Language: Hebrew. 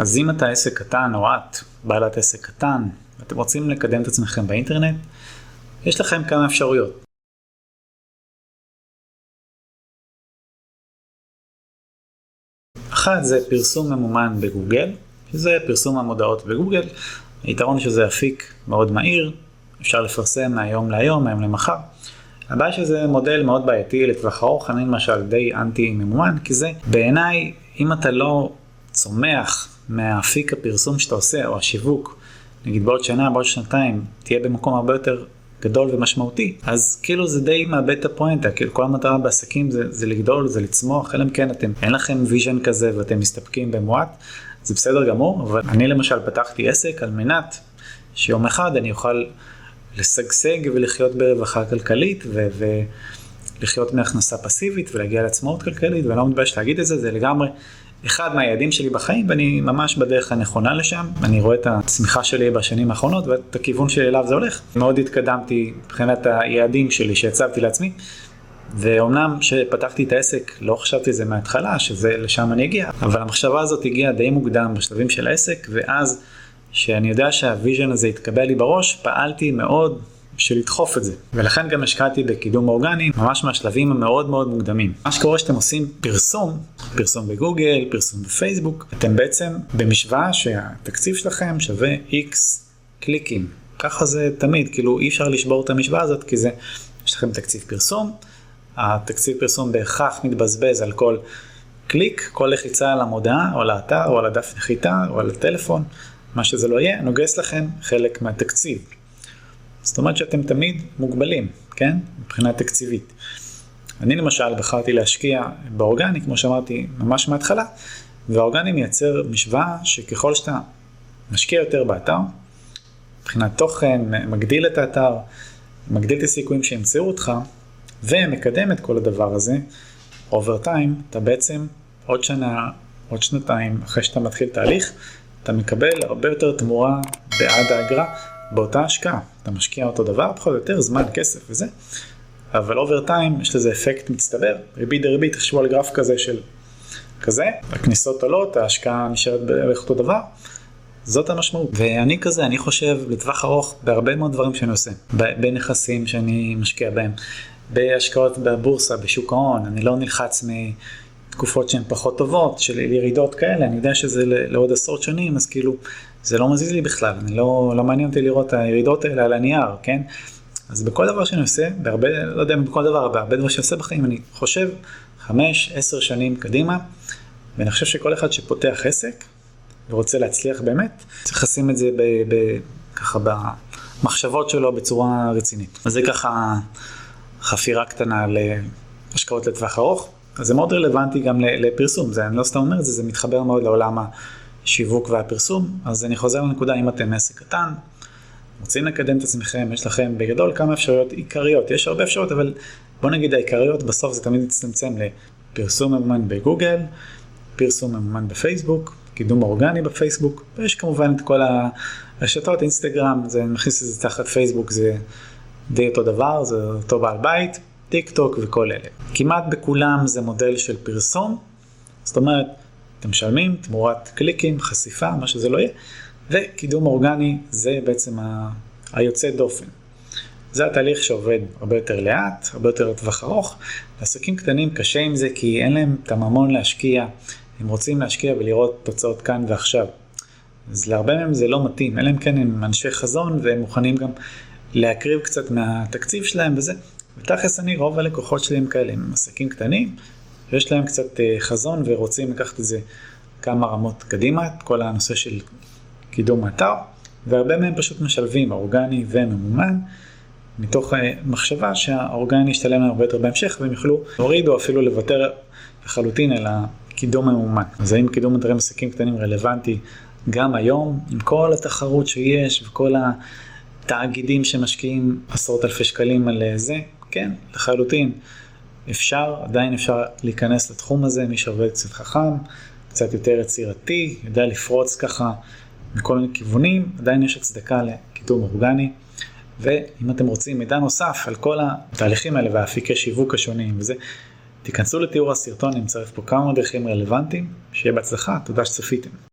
אז אם אתה עסק קטן או את בעלת עסק קטן, ואתם רוצים לקדם את עצמכם באינטרנט, יש לכם כמה אפשרויות. אחת זה פרסום ממומן בגוגל, שזה פרסום המודעות בגוגל. היתרון שזה אפיק מאוד מהיר, אפשר לפרסם מהיום להיום, מהיום למחר. הבעיה שזה מודל מאוד בעייתי לטווח ארוך, אני למשל די אנטי ממומן, כי זה בעיניי, אם אתה לא צומח מהאפיק הפרסום שאתה עושה, או השיווק, נגיד בעוד שנה, בעוד שנתיים, תהיה במקום הרבה יותר גדול ומשמעותי, אז כאילו זה די מאבד את הפואנטה, כאילו כל המטרה בעסקים זה, זה לגדול, זה לצמוח, אלא אם כן אתם, אין לכם vision כזה ואתם מסתפקים במועט, זה בסדר גמור, אבל אני למשל פתחתי עסק על מנת שיום אחד אני אוכל לשגשג ולחיות ברווחה כלכלית ו... ולחיות מהכנסה פסיבית ולהגיע לעצמאות כלכלית, ואני לא מתבייש להגיד את זה, זה לגמרי אחד מהיעדים שלי בחיים, ואני ממש בדרך הנכונה לשם. אני רואה את הצמיחה שלי בשנים האחרונות ואת הכיוון שאליו זה הולך. מאוד התקדמתי מבחינת היעדים שלי שהצבתי לעצמי. ואומנם כשפתחתי את העסק לא חשבתי זה מההתחלה, שזה לשם אני אגיע, אבל המחשבה הזאת הגיעה די מוקדם בשלבים של העסק, ואז שאני יודע שהוויז'ן הזה התקבל לי בראש, פעלתי מאוד בשביל לדחוף את זה. ולכן גם השקעתי בקידום אורגני, ממש מהשלבים המאוד מאוד מוקדמים. מה שקורה שאתם עושים פרסום, פרסום בגוגל, פרסום בפייסבוק, אתם בעצם במשוואה שהתקציב שלכם שווה X קליקים. ככה זה תמיד, כאילו אי אפשר לשבור את המשוואה הזאת, כי זה, יש לכם תקציב פרסום, התקציב פרסום בהכרח מתבזבז על כל קליק, כל לחיצה על המודעה, או על האתר, או על הדף נחיתה, או על הטלפון, מה שזה לא יהיה, נוגס לכם חלק מהתקציב. זאת אומרת שאתם תמיד מוגבלים, כן? מבחינה תקציבית. אני למשל בחרתי להשקיע באורגני, כמו שאמרתי ממש מההתחלה, והאורגני מייצר משוואה שככל שאתה משקיע יותר באתר, מבחינת תוכן, מגדיל את האתר, מגדיל את הסיכויים שימצאו אותך, ומקדם את כל הדבר הזה, אובר טיים, אתה בעצם עוד שנה, עוד שנתיים, אחרי שאתה מתחיל תהליך, אתה מקבל הרבה יותר תמורה בעד האגרה באותה השקעה. אתה משקיע אותו דבר, פחות או יותר, זמן, כסף וזה, אבל אובר טיים יש לזה אפקט מצטבר, ריבית דריבית, תחשבו על גרף כזה של כזה, הכניסות עולות, ההשקעה נשארת בערך אותו דבר. זאת המשמעות. ואני כזה, אני חושב לטווח ארוך בהרבה מאוד דברים שאני עושה. בנכסים שאני משקיע בהם, בהשקעות בבורסה, בשוק ההון, אני לא נלחץ מתקופות שהן פחות טובות, של ירידות כאלה, אני יודע שזה לעוד עשרות שנים, אז כאילו, זה לא מזיז לי בכלל, אני לא, לא מעניין אותי לראות הירידות האלה על הנייר, כן? אז בכל דבר שאני עושה, בהרבה, לא יודע אם בכל דבר, בהרבה דברים שאני עושה בחיים, אני חושב חמש, עשר שנים קדימה, ואני חושב שכל אחד שפותח עסק ורוצה להצליח באמת, צריך לשים את זה ב, ב, ככה במחשבות שלו בצורה רצינית. אז זה ככה חפירה קטנה להשקעות לטווח ארוך. אז זה מאוד רלוונטי גם לפרסום, זה, אני לא סתם אומר את זה, זה מתחבר מאוד לעולם השיווק והפרסום. אז אני חוזר לנקודה, אם אתם עסק קטן, רוצים לקדם את עצמכם, יש לכם בגדול כמה אפשרויות עיקריות, יש הרבה אפשרויות, אבל בוא נגיד העיקריות, בסוף זה תמיד יצטמצם לפרסום ממומן בגוגל, פרסום ממומן בפייסבוק, קידום אורגני בפייסבוק, ויש כמובן את כל הרשתות, אינסטגרם, זה מכניס את זה תחת פייסבוק, זה די אותו דבר, זה אותו בעל בית, טיק טוק וכל אלה. כמעט בכולם זה מודל של פרסום, זאת אומרת, אתם משלמים תמורת קליקים, חשיפה, מה שזה לא יהיה, וקידום אורגני זה בעצם ה... היוצא דופן. זה התהליך שעובד הרבה יותר לאט, הרבה יותר לטווח ארוך. לעסקים קטנים קשה עם זה כי אין להם את הממון להשקיע, הם רוצים להשקיע ולראות תוצאות כאן ועכשיו. אז להרבה מהם זה לא מתאים, אלא אם כן הם אנשי חזון והם מוכנים גם להקריב קצת מהתקציב שלהם וזה. ותכלס אני, רוב הלקוחות שלי הם כאלה, הם עסקים קטנים, ויש להם קצת אה, חזון ורוצים לקחת את זה כמה רמות קדימה, את כל הנושא של קידום האתר, והרבה מהם פשוט משלבים אורגני וממומן, מתוך אה, מחשבה שהאורגני ישתלם להם הרבה יותר בהמשך, והם יוכלו להוריד או אפילו לוותר לחלוטין על הקידום הממומן. אז האם קידום אתרים עסקים קטנים רלוונטי גם היום, עם כל התחרות שיש וכל התאגידים שמשקיעים עשרות אלפי שקלים על אה, זה? כן, לחלוטין. אפשר, עדיין אפשר להיכנס לתחום הזה, מי שעובד קצת חכם, קצת יותר יצירתי, יודע לפרוץ ככה מכל מיני כיוונים, עדיין יש הצדקה לקידום אורגני. ואם אתם רוצים מידע נוסף על כל התהליכים האלה והאפיקי שיווק השונים וזה, תיכנסו לתיאור הסרטון, אני מצרף פה כמה דרכים רלוונטיים, שיהיה בהצלחה, תודה שצפיתם.